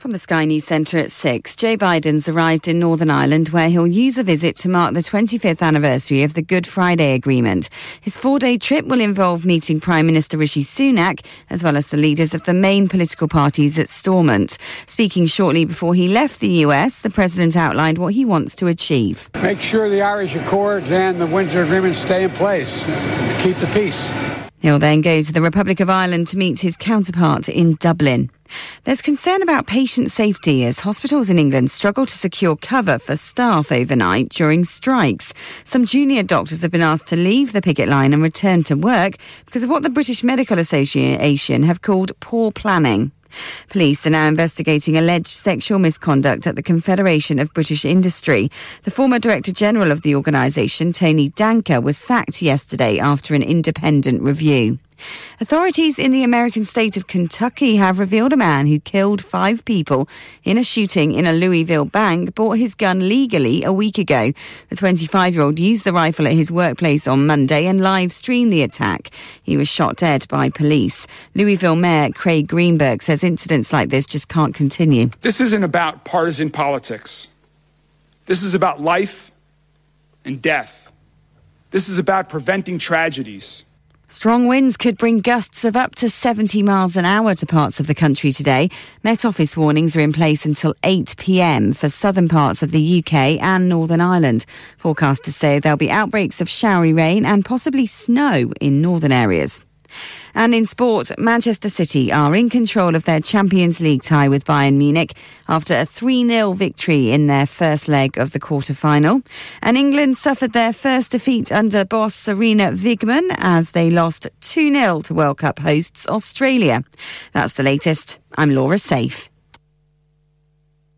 From the Sky News Centre at 6, Joe Biden's arrived in Northern Ireland where he'll use a visit to mark the 25th anniversary of the Good Friday Agreement. His four day trip will involve meeting Prime Minister Rishi Sunak as well as the leaders of the main political parties at Stormont. Speaking shortly before he left the US, the President outlined what he wants to achieve. Make sure the Irish Accords and the Windsor Agreement stay in place. Keep the peace. He'll then go to the Republic of Ireland to meet his counterpart in Dublin. There's concern about patient safety as hospitals in England struggle to secure cover for staff overnight during strikes. Some junior doctors have been asked to leave the picket line and return to work because of what the British Medical Association have called poor planning. Police are now investigating alleged sexual misconduct at the Confederation of British Industry. The former Director General of the organisation, Tony Danker, was sacked yesterday after an independent review. Authorities in the American state of Kentucky have revealed a man who killed five people in a shooting in a Louisville bank bought his gun legally a week ago. The 25 year old used the rifle at his workplace on Monday and live streamed the attack. He was shot dead by police. Louisville Mayor Craig Greenberg says incidents like this just can't continue. This isn't about partisan politics. This is about life and death. This is about preventing tragedies. Strong winds could bring gusts of up to 70 miles an hour to parts of the country today. Met Office warnings are in place until 8 pm for southern parts of the UK and Northern Ireland. Forecasters say there'll be outbreaks of showery rain and possibly snow in northern areas. And in sport, Manchester City are in control of their Champions League tie with Bayern Munich after a 3 0 victory in their first leg of the quarter final. And England suffered their first defeat under boss Serena Wiegman as they lost 2 0 to World Cup hosts Australia. That's the latest. I'm Laura Safe.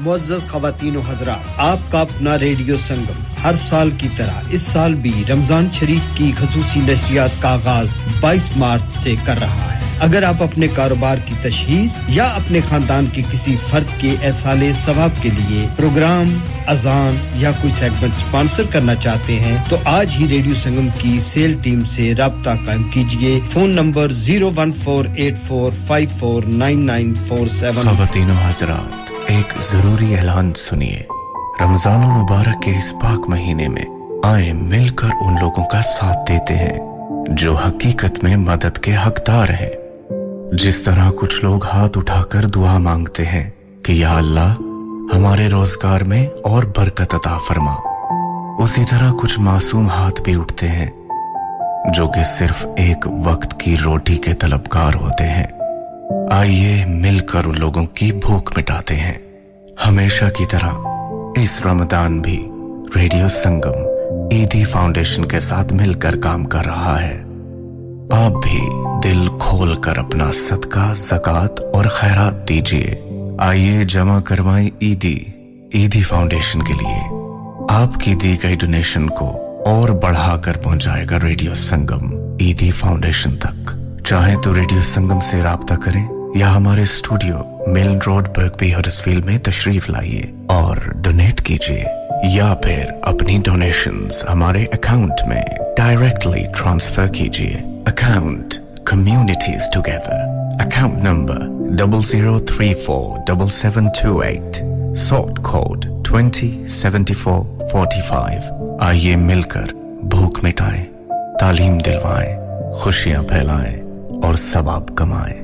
Muaz खातन आपका अपना radio संगम, हर साल की तरह, इस साल भी रमज़ान शरीफ की खसूसी नशरियात का आगाज़ 22 मार्च से कर रहा है। अगर आप अपने कारोबार की तशहीर या अपने खानदान के किसी फर्द के एसाले सवाब के लिए प्रोग्राम, अजान या कोई सेगमेंट स्पॉन्सर करना चाहते हैं तो आज ही रेडियो संगम की सेल टीम से रबता कायम कीजिए। Phone number zero one four eight four five four nine nine four seven. एक ज़रूरी ऐलान सुनिए। रमज़ान मुबारक के इस पाक महीने में आए मिलकर उन लोगों का साथ देते हैं, जो हकीकत में मदद के हकदार हैं। जिस तरह कुछ लोग हाथ उठाकर दुआ मांगते हैं कि या अल्लाह, हमारे रोज़गार में और बरकत अता फरमा। उसी तरह कुछ मासूम हाथ भी उठते हैं, जो कि सिर्फ़ एक वक्त की रोटी के तलबकार होते हैं। आइए मिलकर उन लोगों की भूख मिटाते हैं। हमेशा की तरह इस रमदान भी रेडियो संगम, ईदी फाउंडेशन के साथ मिलकर काम कर रहा है। आप भी दिल खोल कर अपना सदका, जक़ात और खैरात दीजिए। आइए जमा करवाएँ ईदी ईदी फाउंडेशन के लिए। आपकी दी गई डोनेशन को और बढ़ाकर पहुंचाएगा रेडियो संगम, ईदी फाउंडेशन तक। चाहे तो रेडियो संगम से रहा करें या हमारे स्टूडियो मिल रोड बर्गबी में तशरीफ़ लाइए और डोनेट कीजिए या फिर अपनी डोनेशंस हमारे अकाउंट में डायरेक्टली ट्रांसफ़र कीजिए Account Communities Together. Account number 00347728. Sort code 207445. आइए मिलकर भूख मिटाएँ, तालीम दिलवाएँ, खुशियाँ फैलाएँ और सवाब कमाएँ।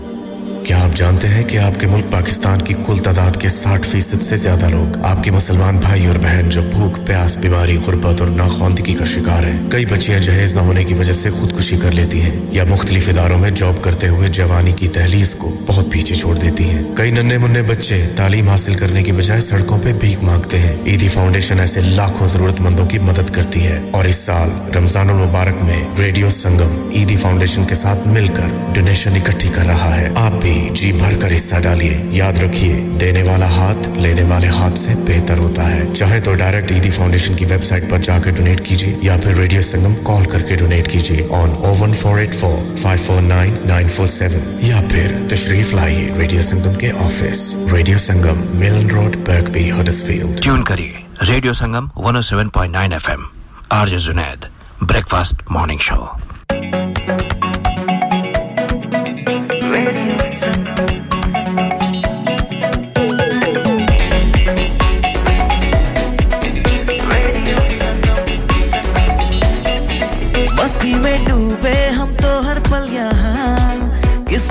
क्या आप जानते हैं कि आपके मुल्क पाकिस्तान की कुल तादाद के 60 फ़ीसद से ज़्यादा लोग आपके मुसलमान भाई और बहन जो भूख, प्यास, बीमारी, गुर्बत और नाखवानदगी का शिकार हैं। कई बच्चियाँ जहेज न होने की वजह से खुदकुशी कर लेती हैं या मुख्तलिफ़ इदारों में जॉब करते हुए जवानी की तहलीस को बहुत पीछे छोड़ देती है। कई नन्हे मुन्ने बच्चे तालीम हासिल करने की बजाय सड़कों पर भीख मांगते हैं। ईदी फाउंडेशन ऐसे लाखों जरूरतमंदों की मदद करती है और इस साल रमज़ान मुबारक में रेडियो संगम ईदी फाउंडेशन के साथ मिलकर डोनेशन इकट्ठी कर रहा है। आप भी भी जी भर कर हिस्सा डालिए। याद रखिए, देने वाला हाथ लेने वाले हाथ से बेहतर होता है। चाहे तो डायरेक्ट ईदी फाउंडेशन की वेबसाइट पर जाकर डोनेट कीजिए, या फिर रेडियो संगम कॉल करके डोनेट कीजिए on O one four eight four five four nine nine four seven या फिर तशरीफ़ लाइए रेडियो संगम के office. Radio Sangam, Milan road, Birkby, Huddersfield. Tune करिए radio Sangam 107.9 FM RJ Junaid, breakfast morning show.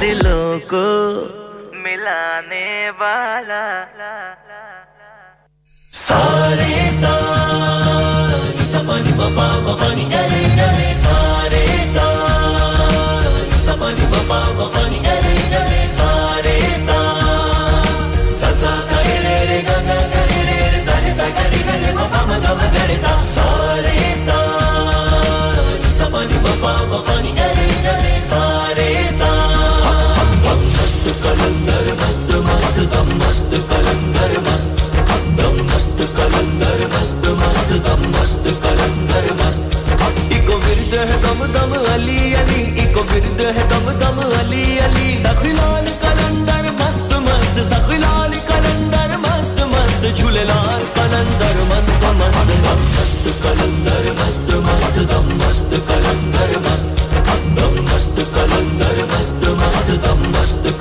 दिलों को मिलाने वाला सारे सपनी बपा बपानी गरे गरे सारे सपनी बपा बपानी गरे गरे सारे सा सा सा रे रे ग ग ग रे रे सा रे सा ग रे ग रे बपा म ग म ग रे सा सारे सा सपनी बपा बपानी गरे गरे सारे सा मस्त मस्त दम मस्त कलंदर मस्त दम मस्त कलंदर मस्त मस्त दम मस्त कलंदर मस्त इको विरद अली अली इको दम दम अली अली। सखलाल कलंदर, मस्त मस्त। मस्त मस्त झूलेलाल मस्त मस्त। मस्त कलंदर, मस्त मस्त। दम मस्त कलंदर मस्त दम मस्त कलंदर मस्त मस्त दम मस्त।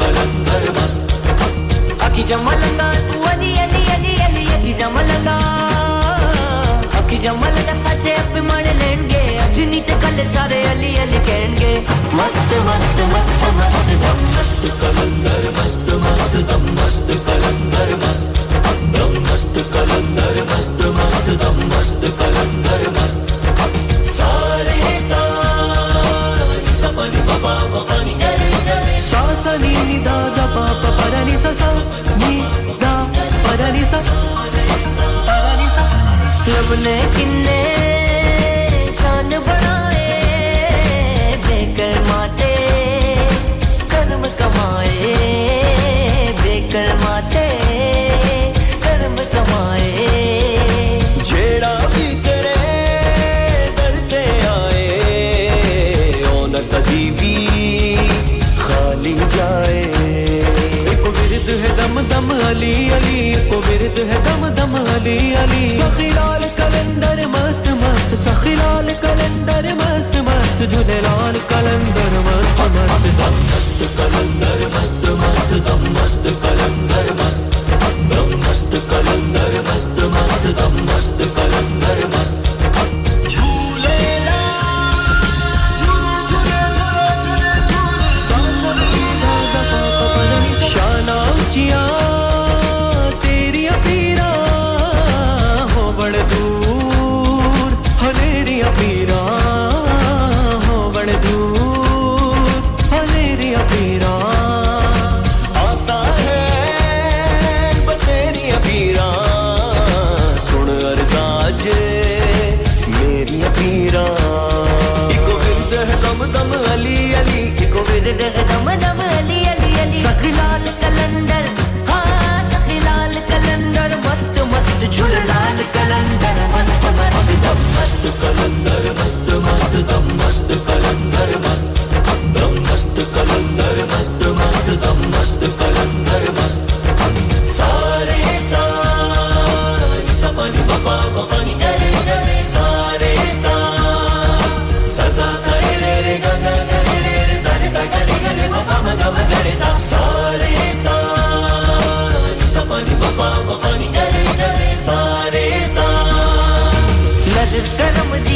अखी जमलंदा तू अली अली अली अली अखी जमलंदा अखी जमलंदा सचे अपे मण लेंगे। अजनी ते कल सारे अली अली कहेंगे मस्त मस्त मस्त मस्त, दम, मस्त कलंदर, मस्त मस्त, दम, मस्त कलंदर, मस्त, दम, मस्त कलंदर, मस्त मस्त, दम, मस्त कलंदर, मस्त। सारे सारे सपनी पपा तूने बनाए बेकर माते कर्म कमाए बेकर माते कर्म कमाए। जेड़ा भी तेरे दर आए न कदी भी खाली जाए। एक विरद है दम दम अली अली एक विरद है दम दम अली। अली जुने लाल कलंदर मस्त मस्त मस्त कलंदर I'm with you.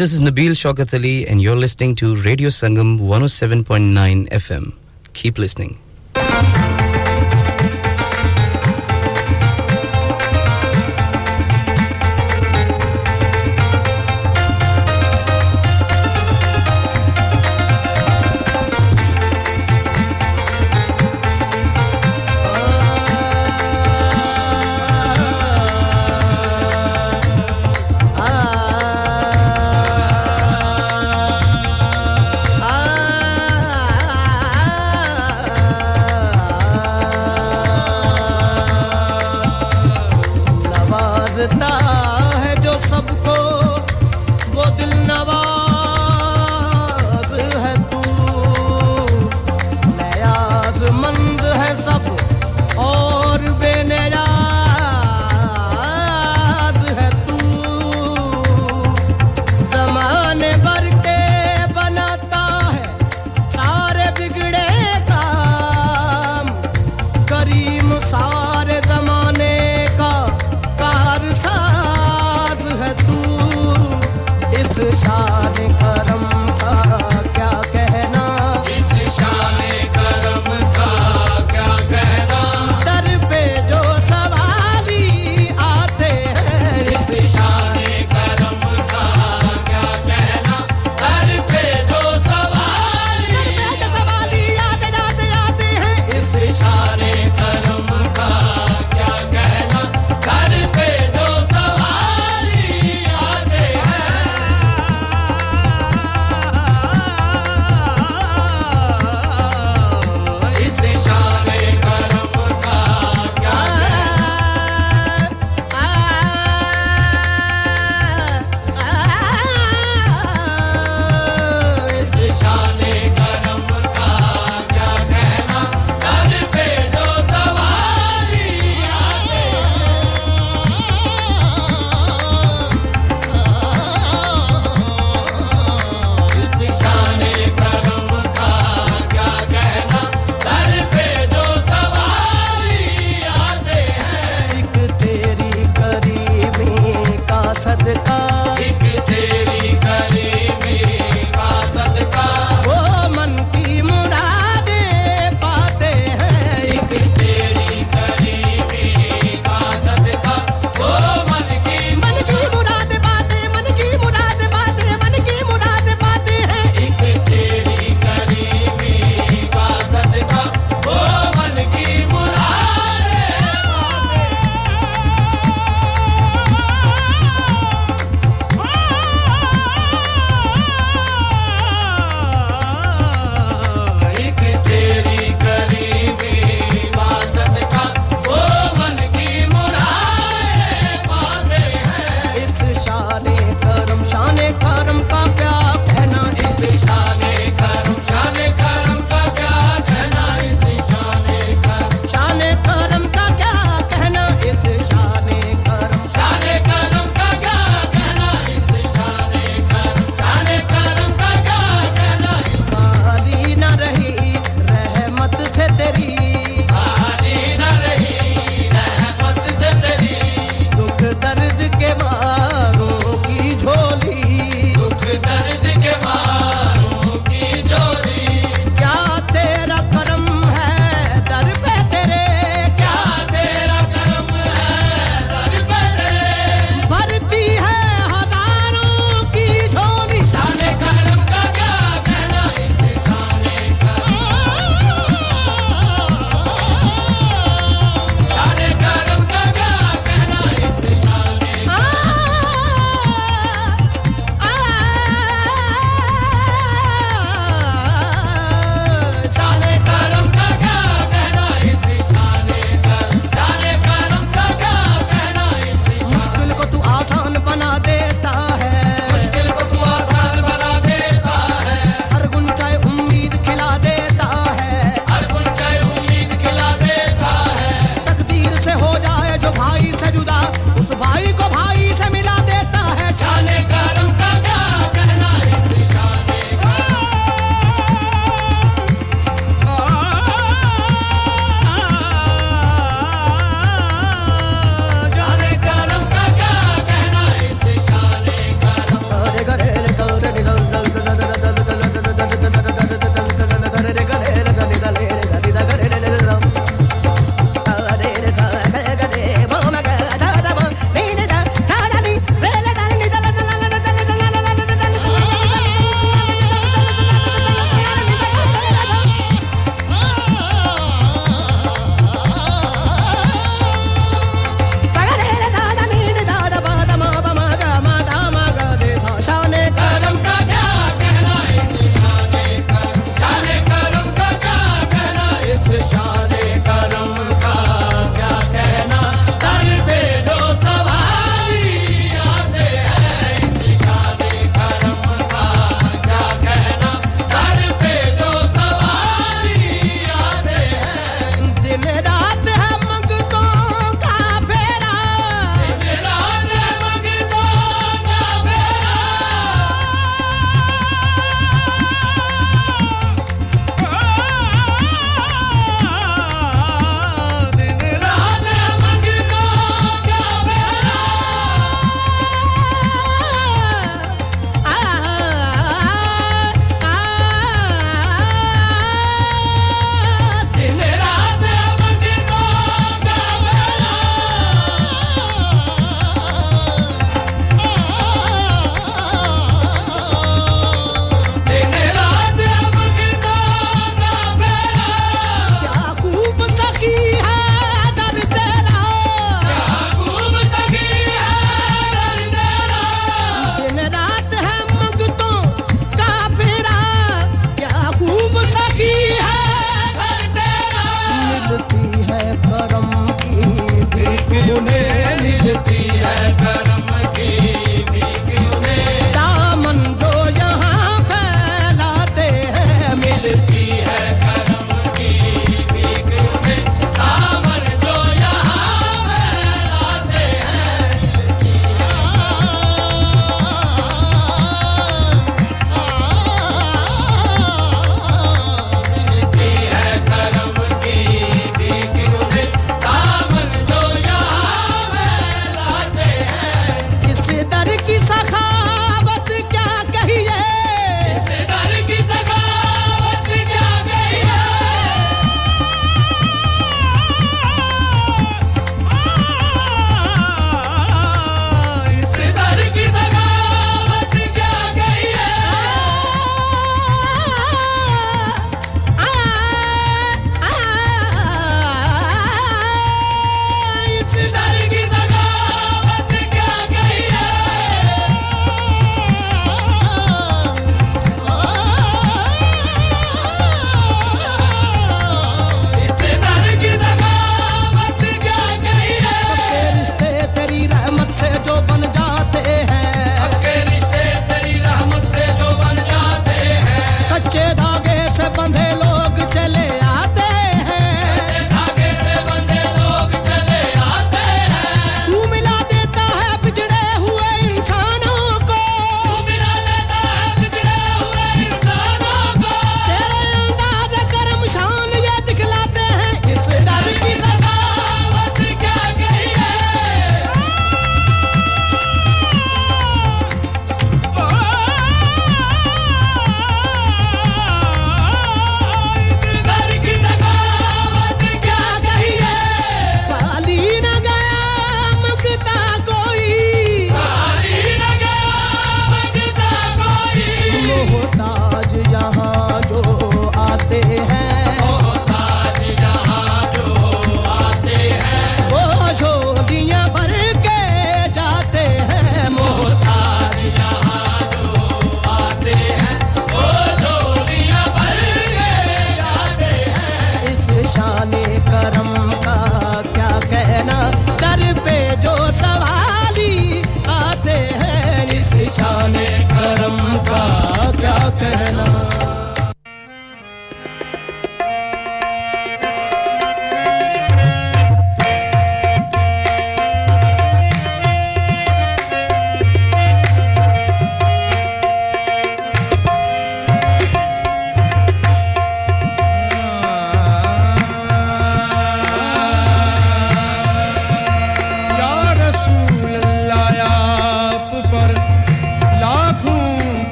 This is Nabil Shaukat Ali, and you're listening to Radio Sangam 107.9 FM. Keep listening.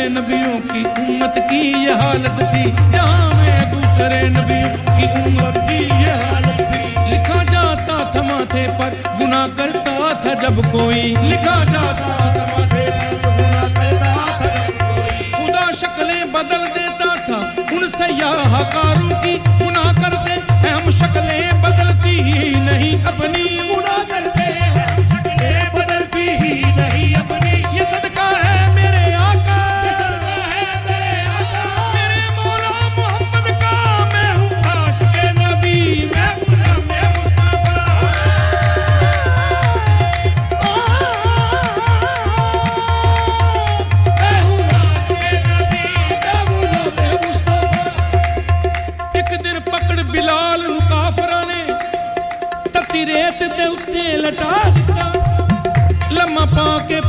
दूसरे नबियों की उम्मत की यह हालत थी। जहाँ मैं दूसरे नबियों की उम्मत की यह हालत थी। लिखा जाता था माथे पर गुना करता था जब कोई। लिखा जाता था माथे पर गुना करता था खुदा शक्लें बदल देता था, उनसे यह हकारों की गुना करते। हम शक्लें बदलती ही नहीं, अपनी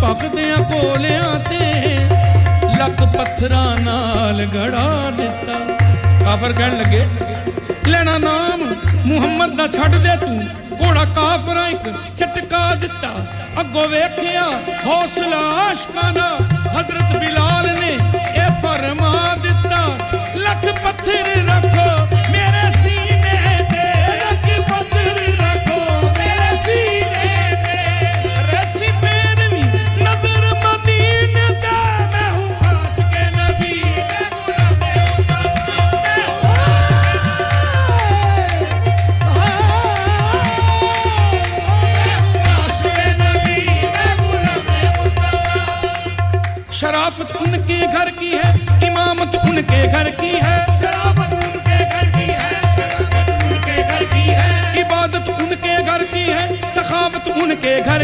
ਭਗਦਿਆਂ ਕੋਲਿਆਂ ਤੇ ਲੱਕ ਪੱਥਰਾਂ ਨਾਲ ਘੜਾ ਦਿੱਤਾ। ਕਾਫਰ ਕਹਿਣ ਲੱਗੇ, ਲੈਣਾ ਨਾਮ ਮੁਹੰਮਦ ਦਾ ਛੱਡ ਦੇ ਤੂੰ। ਘੋੜਾ ਕਾਫਰਾਂ ਇੱਕ ਛਟਕਾ ਦਿੱਤਾ। ਅੱਗੋ ਵੇਖਿਆ ਹੌਸਲਾ ਆਸ਼ਕਾਂ ਦਾ। ਹਜ਼ਰਤ ਬਿਲਾਲ ਨੇ ਇਹ ਫਰਮਾ ਦਿੱਤਾ। ਲੱਖ ਪੱਥਰ उनके घर की है। शराबत उनके घर की है। उनके घर की है। इबादत उनके घर की है। सखावत उनके घर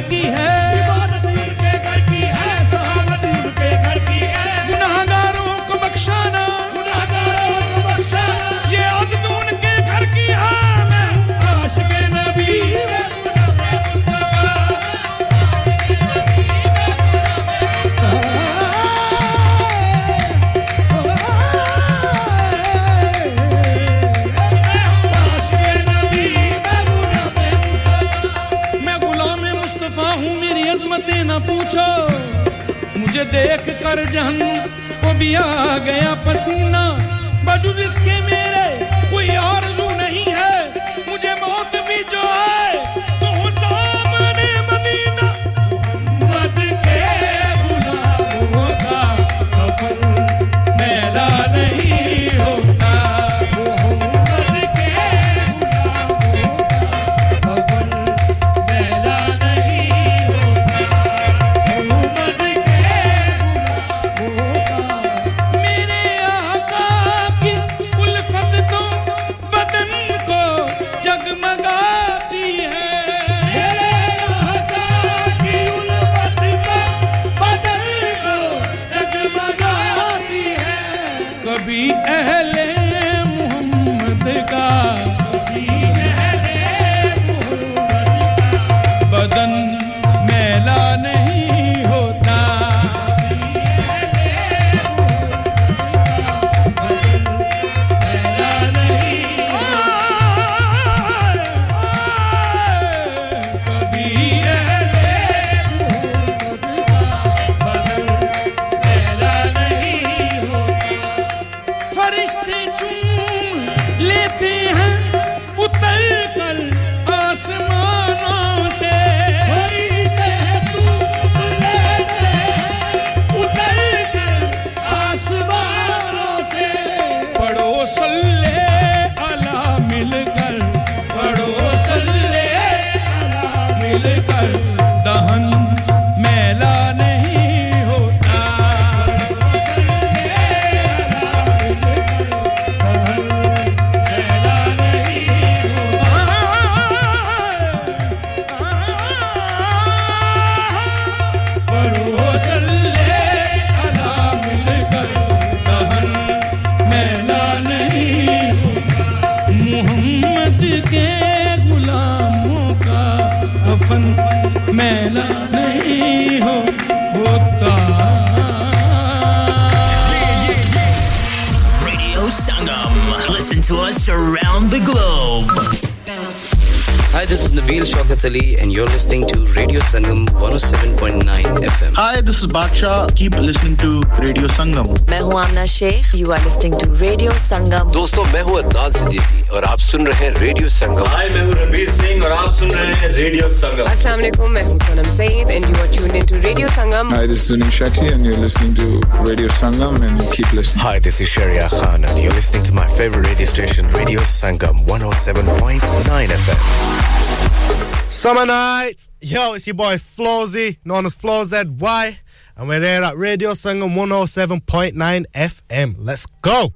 Keep listening to Radio Sangam. मैं हूँ Amna Sheikh you are listening to radio Sangam दोस्तों मैं हूँ अदनान सिद्दीकी और आप सुन रहे हैं रेडियो संगम हाय मैं हूँ रणबीर सिंह और आप सुन रहे हैं रेडियो संगम अस्सलाम वालेकुम मैं हूँ Sanam Saeed and you are tuned into radio Sangam Hi, this is Zunin Shetty, and you're listening to Radio Sangam, and keep listening. Hi, this is Sharia Khan, and you're listening to my favorite radio station, Radio Sangam 107.9 FM. Summer nights. Yo, it's your boy Flawzy, known as Flow ZY. And we're there at Radio Sangam 107.9 FM. Let's go.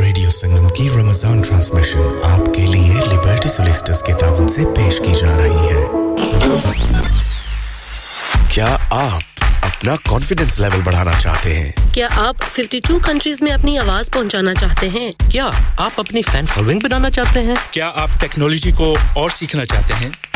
Radio Sangam की Ramzan transmission आपके लिए liberty solicitors के ताउन से पेश की जा रही है। क्या आप अपना कॉन्फिडेंस लेवल बढ़ाना चाहते हैं? क्या आप 52 कंट्रीज़ में अपनी आवाज़ पहुंचाना चाहते हैं? क्या आप अपनी फ़ैन फॉलोइंग बनाना चाहते हैं? क्या आप टेक्नोलॉजी को और सीखना चाहते हैं?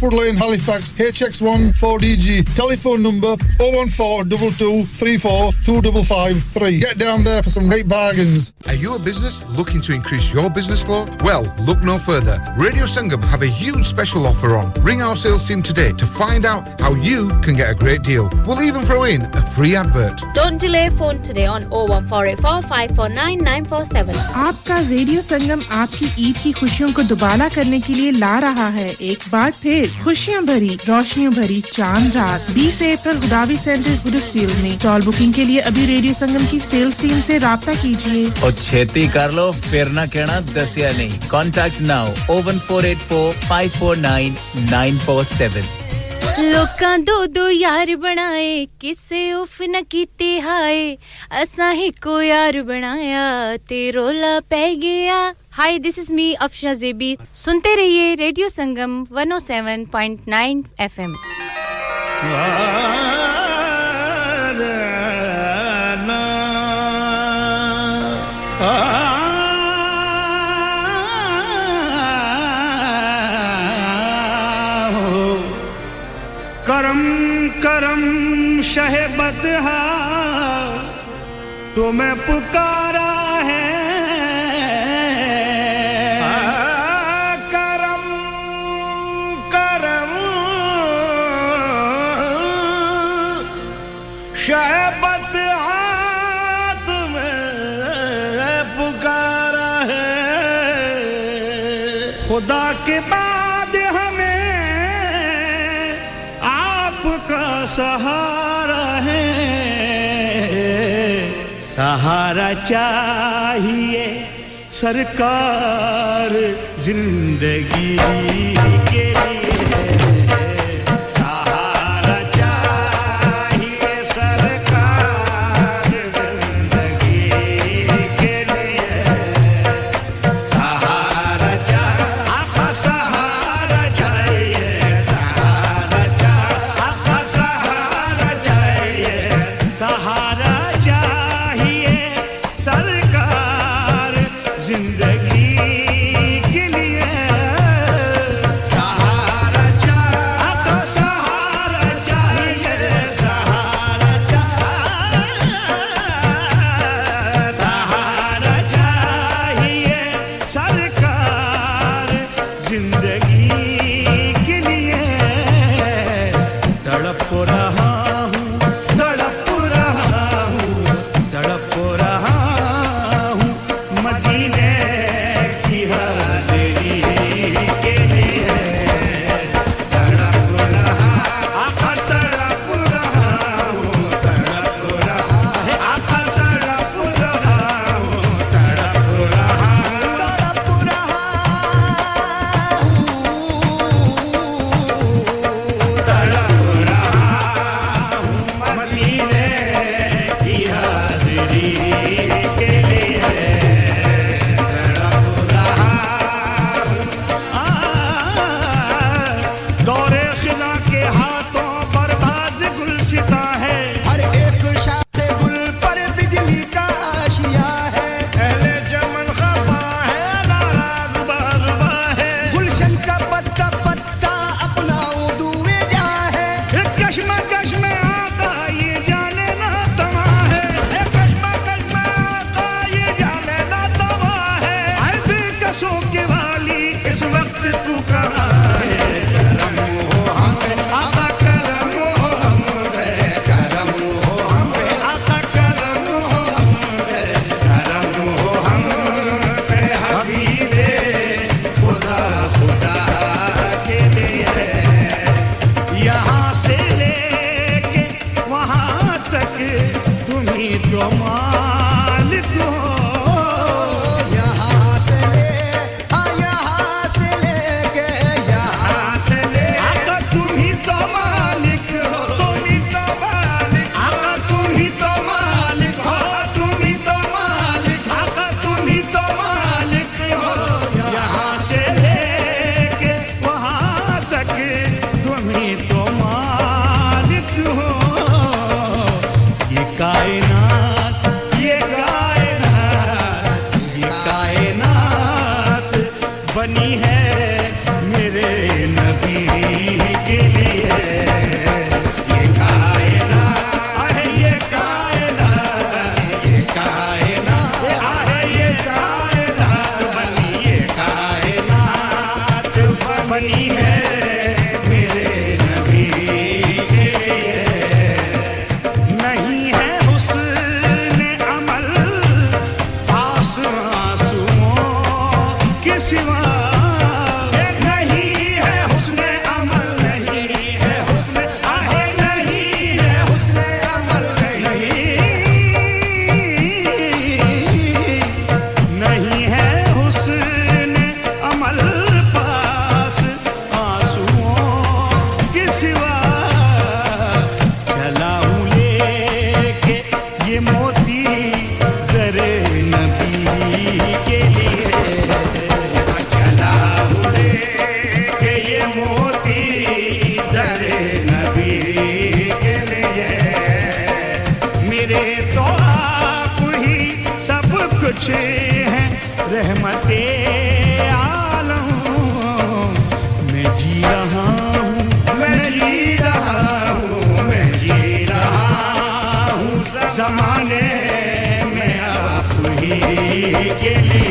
Hopwood Lane, Halifax, HX1 4DG. Telephone number 01422342553. Get down there for some great bargains. Are you a business looking to increase your business flow? Well, look no further. Radio Sangam have a huge special offer on. Ring our sales team today to find out how you can get a great deal. We'll even throw in a free advert. Don't delay phone today on 01484 549 947. आपका radio संगम आपकी ईद की खुशियों को दुबारा करने के लिए ला रहा है एक बार फिर खुशियां भरी रोशनियों भरी चांद रात 20 अप्रैल गुदावी सेंटर हुडसफील्ड में टॉल बुकिंग के लिए अभी रेडियो संगम की सेल्स टीम से रब्ता कीजिए और छेती कर लो फिर ना कहना दसिया नहीं कॉन्टैक्ट नाउ 01484549947 ਲੋਕਾਂ ਦੋ ਦੋ ਯਾਰ ਬਣਾਏ ਕਿਸੇ ਉਫ ਨਾ ਕੀਤੇ ਹਾਏ ਅਸਾਂ ਹੀ ਕੋ ਯਾਰ ਬਣਾਇਆ ਤੇ ਰੋਲਾ ਪੈ ਗਿਆ hi this is me Afsha जेबी सुनते रहिए रेडियो संगम 107.9 एफएम करम करम शह तुम्हें पुकारा सहारा चाहिए सरकार ज़िंदगी তুমি তোমার yeah.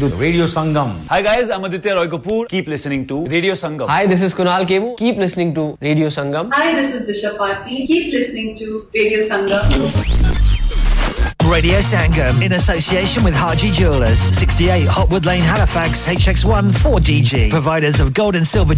to Radio Sangam. Hi guys, I'm Aditya Roy Kapoor. Keep listening to Radio Sangam. Hi, this is Kunal Kevu. Keep listening to Radio Sangam. Hi, this is Disha Patni. Keep listening to Radio Sangam. Radio Sangam in association with Haji Jewelers, 68 Hotwood Lane, Halifax, HX1 4DG. Providers of gold and silver